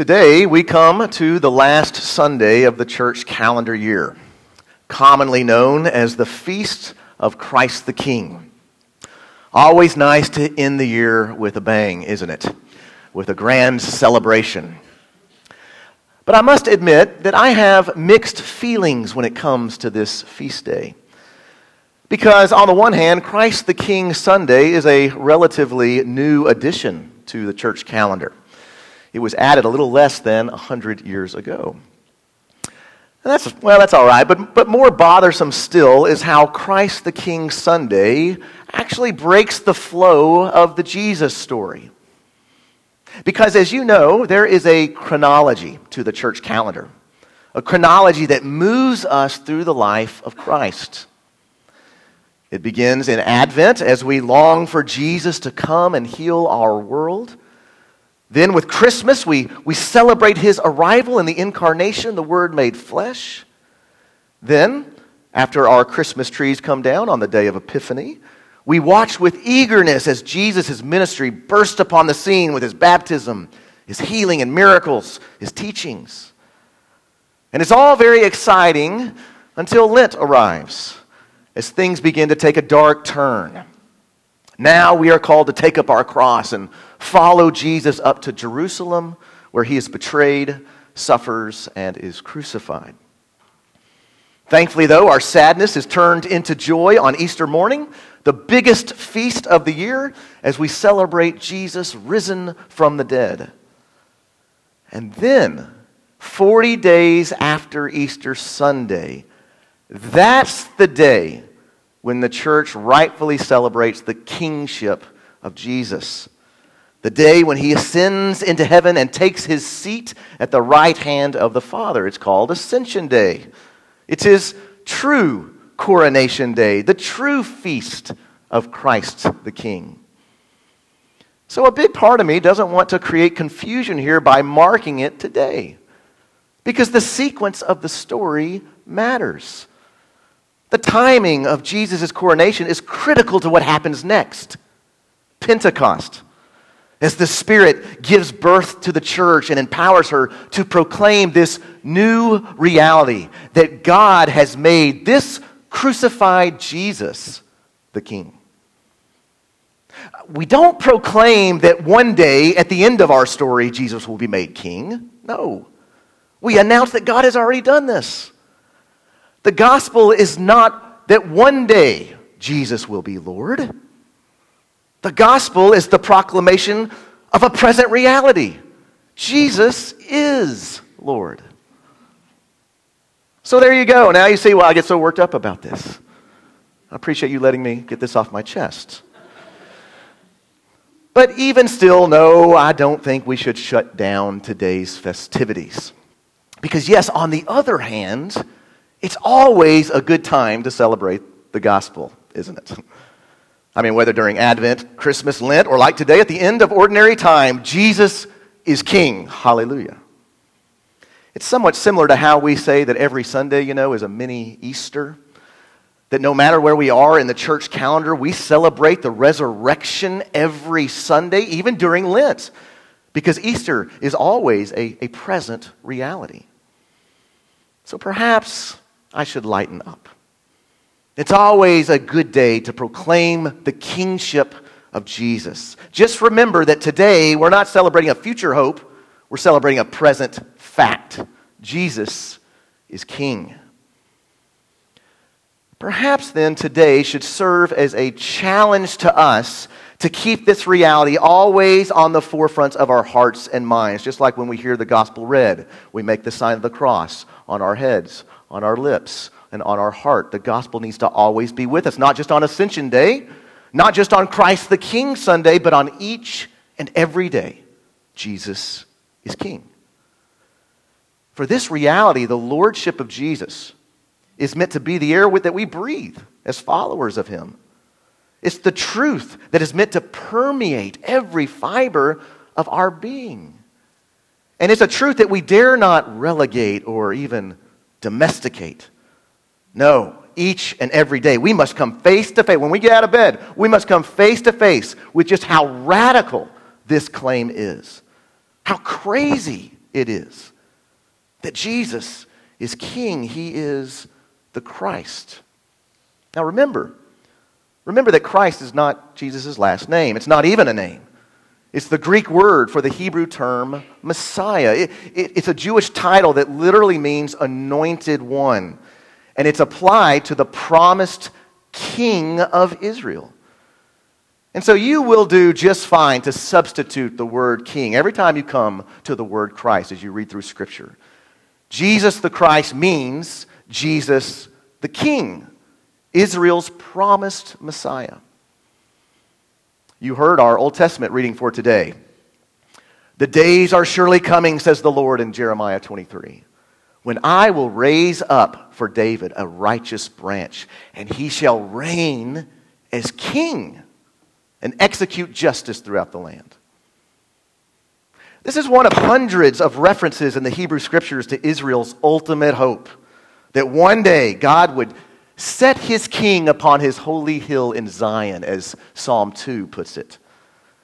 Today, we come to the last Sunday of the church calendar year, commonly known as the Feast of Christ the King. Always nice to end the year with a bang, isn't it? With a grand celebration. But I must admit that I have mixed feelings when it comes to this feast day. Because, on the one hand, Christ the King Sunday is a relatively new addition to the church calendar. It was added a little less than 100 years ago. And that's, well, that's all right, but, but more bothersome still is how Christ the King Sunday actually breaks the flow of the Jesus story. Because, as you know, there is a chronology to the church calendar, a chronology that moves us through the life of Christ. It begins in Advent as we long for Jesus to come and heal our world. Then, with Christmas, we, we celebrate his arrival in the incarnation, the Word made flesh. Then, after our Christmas trees come down on the day of Epiphany, we watch with eagerness as Jesus' ministry burst upon the scene with his baptism, his healing and miracles, his teachings. And it's all very exciting until Lent arrives as things begin to take a dark turn. Now we are called to take up our cross and follow Jesus up to Jerusalem, where he is betrayed, suffers, and is crucified. Thankfully, though, our sadness is turned into joy on Easter morning, the biggest feast of the year, as we celebrate Jesus risen from the dead. And then, 40 days after Easter Sunday, that's the day when the church rightfully celebrates the kingship of Jesus. The day when he ascends into heaven and takes his seat at the right hand of the Father. It's called Ascension Day. It's his true coronation day, the true feast of Christ the King. So, a big part of me doesn't want to create confusion here by marking it today because the sequence of the story matters. The timing of Jesus' coronation is critical to what happens next Pentecost. As the Spirit gives birth to the church and empowers her to proclaim this new reality that God has made this crucified Jesus the King. We don't proclaim that one day at the end of our story Jesus will be made king. No. We announce that God has already done this. The gospel is not that one day Jesus will be Lord. The gospel is the proclamation of a present reality. Jesus is Lord. So there you go. Now you see why I get so worked up about this. I appreciate you letting me get this off my chest. But even still, no, I don't think we should shut down today's festivities. Because, yes, on the other hand, it's always a good time to celebrate the gospel, isn't it? I mean, whether during Advent, Christmas, Lent, or like today at the end of ordinary time, Jesus is King. Hallelujah. It's somewhat similar to how we say that every Sunday, you know, is a mini Easter. That no matter where we are in the church calendar, we celebrate the resurrection every Sunday, even during Lent, because Easter is always a, a present reality. So perhaps I should lighten up. It's always a good day to proclaim the kingship of Jesus. Just remember that today we're not celebrating a future hope, we're celebrating a present fact. Jesus is king. Perhaps then today should serve as a challenge to us to keep this reality always on the forefront of our hearts and minds. Just like when we hear the gospel read, we make the sign of the cross on our heads, on our lips, and on our heart. The gospel needs to always be with us, not just on Ascension Day, not just on Christ the King Sunday, but on each and every day. Jesus is King. For this reality, the Lordship of Jesus, is meant to be the air that we breathe as followers of Him. It's the truth that is meant to permeate every fiber of our being. And it's a truth that we dare not relegate or even domesticate. No, each and every day. We must come face to face. When we get out of bed, we must come face to face with just how radical this claim is, how crazy it is. That Jesus is king, he is the Christ. Now remember, remember that Christ is not Jesus' last name. It's not even a name. It's the Greek word for the Hebrew term Messiah. It, it, it's a Jewish title that literally means anointed one. And it's applied to the promised king of Israel. And so you will do just fine to substitute the word king every time you come to the word Christ as you read through Scripture. Jesus the Christ means Jesus the King, Israel's promised Messiah. You heard our Old Testament reading for today. The days are surely coming, says the Lord in Jeremiah 23, when I will raise up for David a righteous branch, and he shall reign as king and execute justice throughout the land. This is one of hundreds of references in the Hebrew scriptures to Israel's ultimate hope that one day God would set his king upon his holy hill in Zion, as Psalm 2 puts it,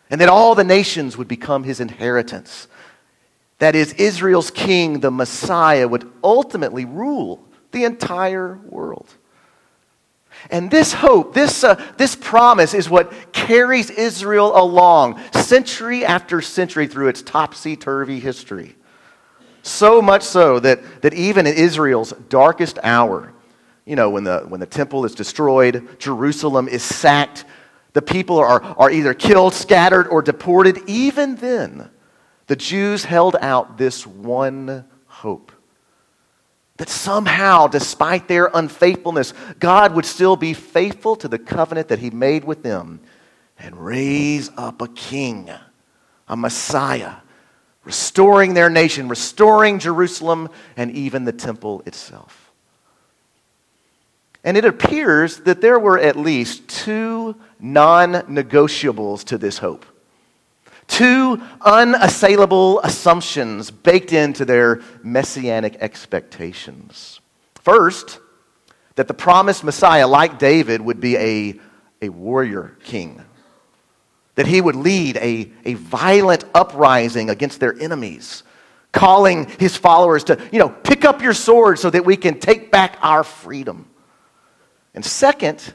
and that all the nations would become his inheritance. That is, Israel's king, the Messiah, would ultimately rule the entire world. And this hope, this, uh, this promise is what carries Israel along century after century through its topsy turvy history. So much so that, that even in Israel's darkest hour, you know, when the, when the temple is destroyed, Jerusalem is sacked, the people are, are either killed, scattered, or deported, even then, the Jews held out this one hope that somehow, despite their unfaithfulness, God would still be faithful to the covenant that He made with them and raise up a king, a Messiah, restoring their nation, restoring Jerusalem, and even the temple itself. And it appears that there were at least two non negotiables to this hope two unassailable assumptions baked into their messianic expectations. First, that the promised Messiah, like David, would be a, a warrior king, that he would lead a, a violent uprising against their enemies. Calling his followers to, you know, pick up your sword so that we can take back our freedom. And second,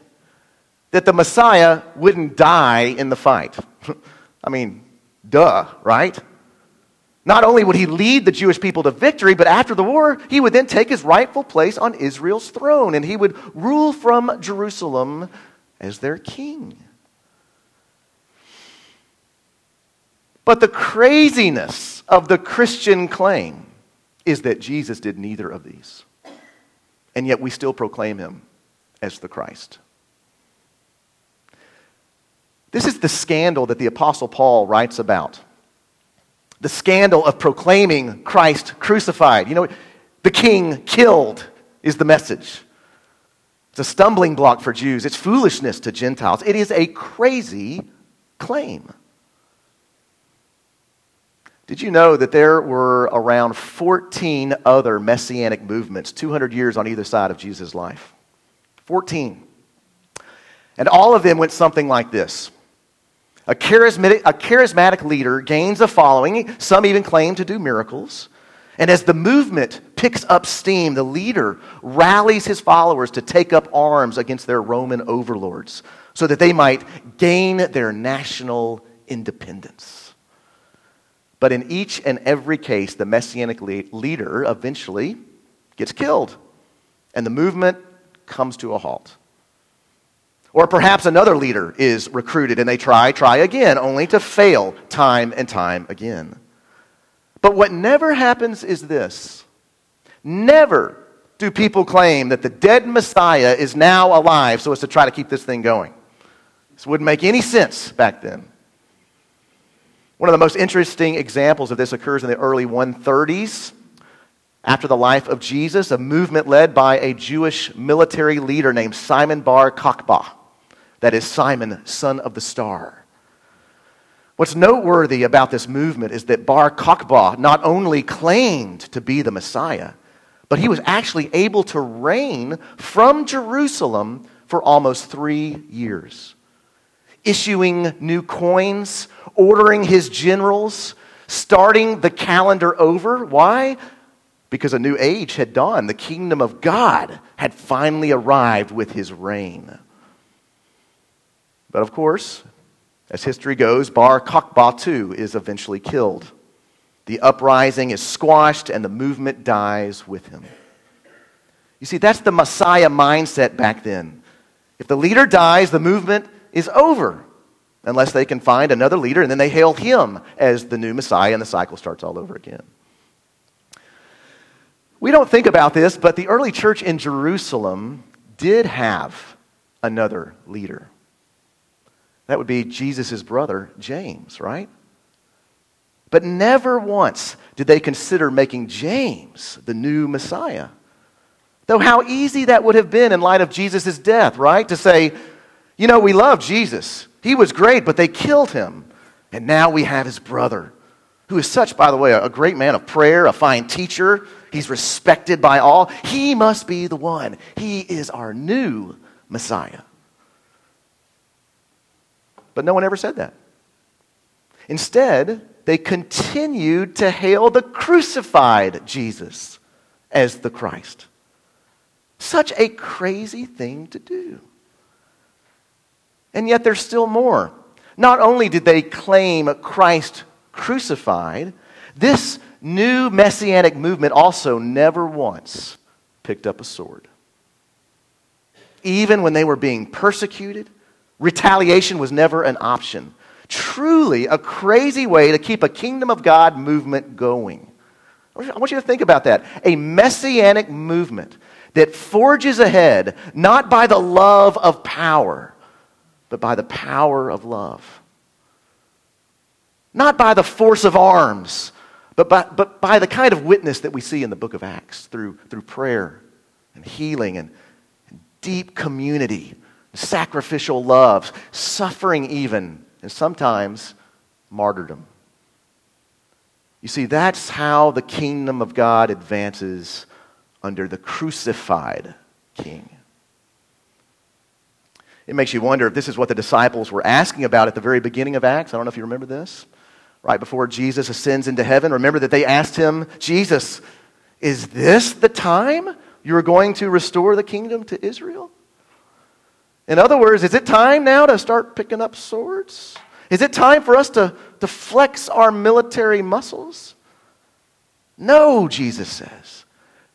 that the Messiah wouldn't die in the fight. I mean, Duh, right? Not only would he lead the Jewish people to victory, but after the war, he would then take his rightful place on Israel's throne and he would rule from Jerusalem as their king. But the craziness of the Christian claim is that Jesus did neither of these. And yet we still proclaim him as the Christ. This is the scandal that the Apostle Paul writes about. The scandal of proclaiming Christ crucified. You know, the king killed is the message. It's a stumbling block for Jews, it's foolishness to Gentiles. It is a crazy claim. Did you know that there were around 14 other messianic movements, 200 years on either side of Jesus' life? 14. And all of them went something like this a charismatic, a charismatic leader gains a following. Some even claim to do miracles. And as the movement picks up steam, the leader rallies his followers to take up arms against their Roman overlords so that they might gain their national independence. But in each and every case, the messianic leader eventually gets killed, and the movement comes to a halt. Or perhaps another leader is recruited and they try, try again, only to fail time and time again. But what never happens is this never do people claim that the dead Messiah is now alive so as to try to keep this thing going. This wouldn't make any sense back then. One of the most interesting examples of this occurs in the early 130s. After the life of Jesus, a movement led by a Jewish military leader named Simon Bar Kokhba that is Simon, son of the star. What's noteworthy about this movement is that Bar Kokhba not only claimed to be the Messiah, but he was actually able to reign from Jerusalem for almost three years, issuing new coins, ordering his generals, starting the calendar over. Why? Because a new age had dawned. The kingdom of God had finally arrived with his reign. But of course, as history goes, Bar Kokhba is eventually killed. The uprising is squashed and the movement dies with him. You see, that's the Messiah mindset back then. If the leader dies, the movement is over unless they can find another leader, and then they hail him as the new Messiah, and the cycle starts all over again. We don't think about this, but the early church in Jerusalem did have another leader. That would be Jesus' brother, James, right? But never once did they consider making James the new Messiah. Though, how easy that would have been in light of Jesus' death, right? To say, you know, we love Jesus. He was great, but they killed him. And now we have his brother, who is such, by the way, a great man of prayer, a fine teacher. He's respected by all. He must be the one. He is our new Messiah. But no one ever said that. Instead, they continued to hail the crucified Jesus as the Christ. Such a crazy thing to do. And yet there's still more. Not only did they claim Christ crucified, this new messianic movement also never once picked up a sword. Even when they were being persecuted, retaliation was never an option. Truly a crazy way to keep a kingdom of God movement going. I want you to think about that. A messianic movement that forges ahead not by the love of power, but by the power of love. Not by the force of arms, but by, but by the kind of witness that we see in the book of Acts through, through prayer and healing and, and deep community, sacrificial love, suffering even, and sometimes martyrdom. You see, that's how the kingdom of God advances under the crucified king. It makes you wonder if this is what the disciples were asking about at the very beginning of Acts. I don't know if you remember this. Right before Jesus ascends into heaven, remember that they asked him, Jesus, is this the time you are going to restore the kingdom to Israel? In other words, is it time now to start picking up swords? Is it time for us to, to flex our military muscles? No, Jesus says.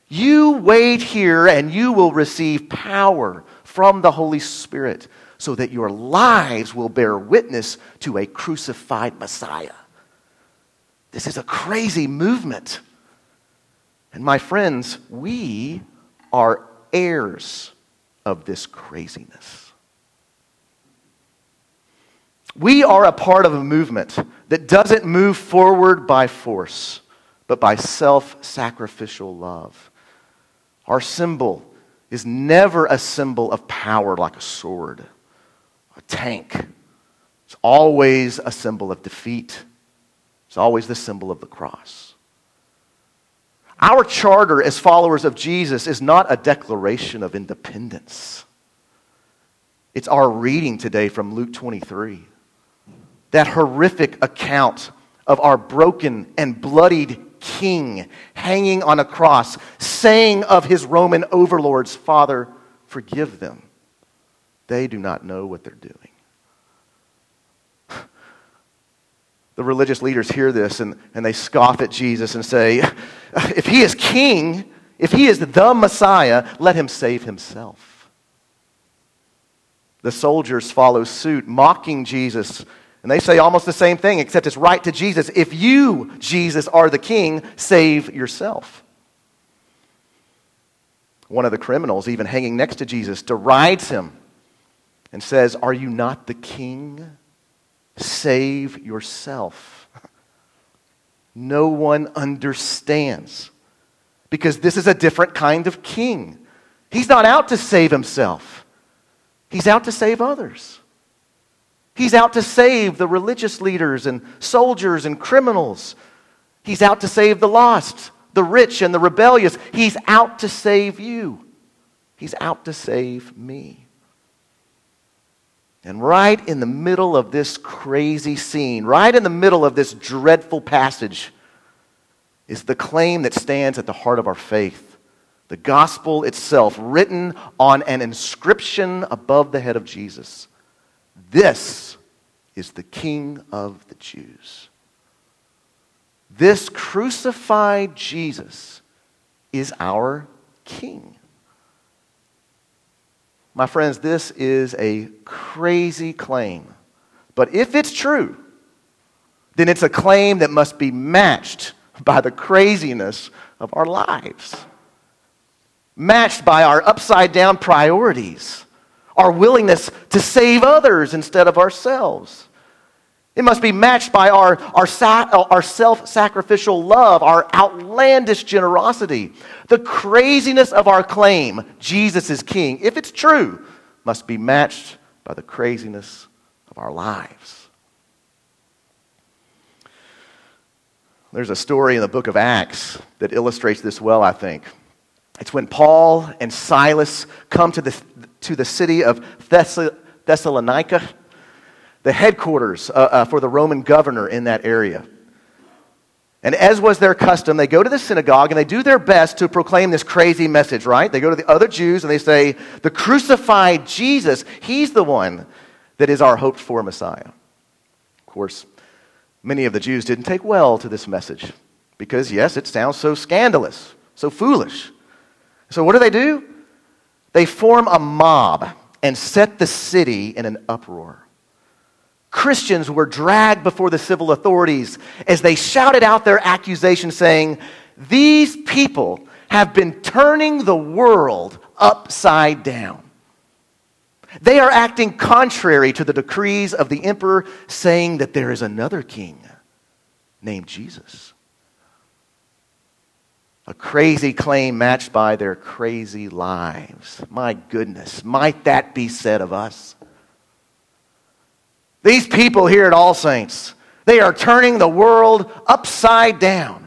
You wait here and you will receive power from the Holy Spirit so that your lives will bear witness to a crucified Messiah. This is a crazy movement. And my friends, we are heirs of this craziness. We are a part of a movement that doesn't move forward by force, but by self sacrificial love. Our symbol is never a symbol of power like a sword, a tank. It's always a symbol of defeat. It's always the symbol of the cross. Our charter as followers of Jesus is not a declaration of independence. It's our reading today from Luke 23. That horrific account of our broken and bloodied king hanging on a cross, saying of his Roman overlords, Father, forgive them. They do not know what they're doing. The religious leaders hear this and, and they scoff at Jesus and say, If he is king, if he is the Messiah, let him save himself. The soldiers follow suit, mocking Jesus and they say almost the same thing, except it's right to Jesus. If you, Jesus, are the king, save yourself. One of the criminals, even hanging next to Jesus, derides him and says, Are you not the king? Save yourself. No one understands because this is a different kind of king. He's not out to save himself, he's out to save others. He's out to save the religious leaders and soldiers and criminals. He's out to save the lost, the rich and the rebellious. He's out to save you. He's out to save me. And right in the middle of this crazy scene, right in the middle of this dreadful passage, is the claim that stands at the heart of our faith. The gospel itself, written on an inscription above the head of Jesus. This is the King of the Jews. This crucified Jesus is our King. My friends, this is a crazy claim. But if it's true, then it's a claim that must be matched by the craziness of our lives, matched by our upside down priorities, our willingness to save others instead of ourselves it must be matched by our, our, our self sacrificial love, our outlandish generosity. The craziness of our claim, Jesus is king, if it's true, must be matched by the craziness of our lives. There's a story in the book of Acts that illustrates this well, I think. It's when Paul and Silas come to the, to the city of Thessalonica the headquarters uh, uh, for the Roman governor in that area. And as was their custom, they go to the synagogue and they do their best to proclaim this crazy message, right? They go to the other Jews and they say, The crucified Jesus, he's the one that is our hoped for Messiah. Of course, many of the Jews didn't take well to this message because, yes, it sounds so scandalous, so foolish. So, what do they do? They form a mob and set the city in an uproar. Christians were dragged before the civil authorities as they shouted out their accusation, saying, These people have been turning the world upside down. They are acting contrary to the decrees of the emperor, saying that there is another king named Jesus. A crazy claim matched by their crazy lives. My goodness, might that be said of us? These people here at All Saints, they are turning the world upside down.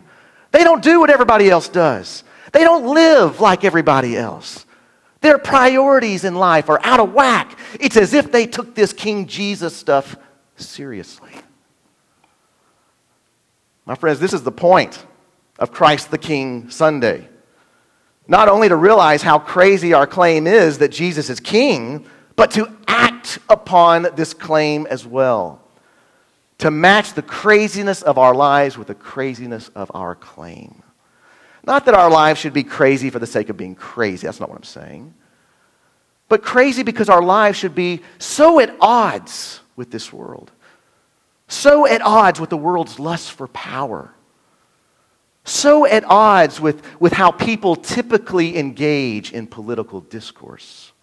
They don't do what everybody else does, they don't live like everybody else. Their priorities in life are out of whack. It's as if they took this King Jesus stuff seriously. My friends, this is the point of Christ the King Sunday. Not only to realize how crazy our claim is that Jesus is King, but to act upon this claim as well. To match the craziness of our lives with the craziness of our claim. Not that our lives should be crazy for the sake of being crazy. That's not what I'm saying. But crazy because our lives should be so at odds with this world. So at odds with the world's lust for power. So at odds with, with how people typically engage in political discourse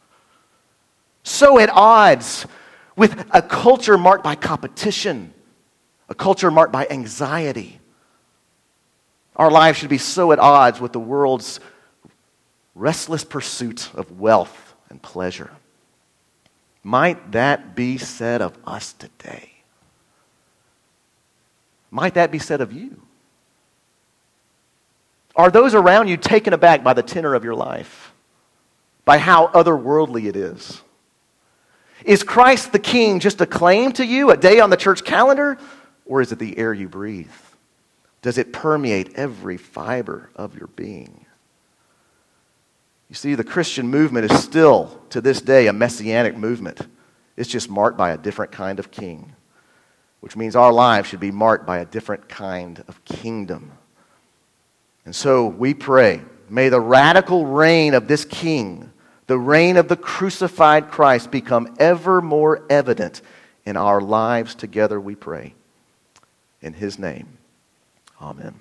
so at odds with a culture marked by competition, a culture marked by anxiety. Our lives should be so at odds with the world's restless pursuit of wealth and pleasure. Might that be said of us today? Might that be said of you? Are those around you taken aback by the tenor of your life? By how otherworldly it is? Is Christ the King just a claim to you, a day on the church calendar, or is it the air you breathe? Does it permeate every fiber of your being? You see, the Christian movement is still, to this day, a messianic movement. It's just marked by a different kind of king, which means our lives should be marked by a different kind of kingdom. And so we pray, may the radical reign of this king the reign of the crucified Christ become ever more evident in our lives together, we pray. In his name, amen.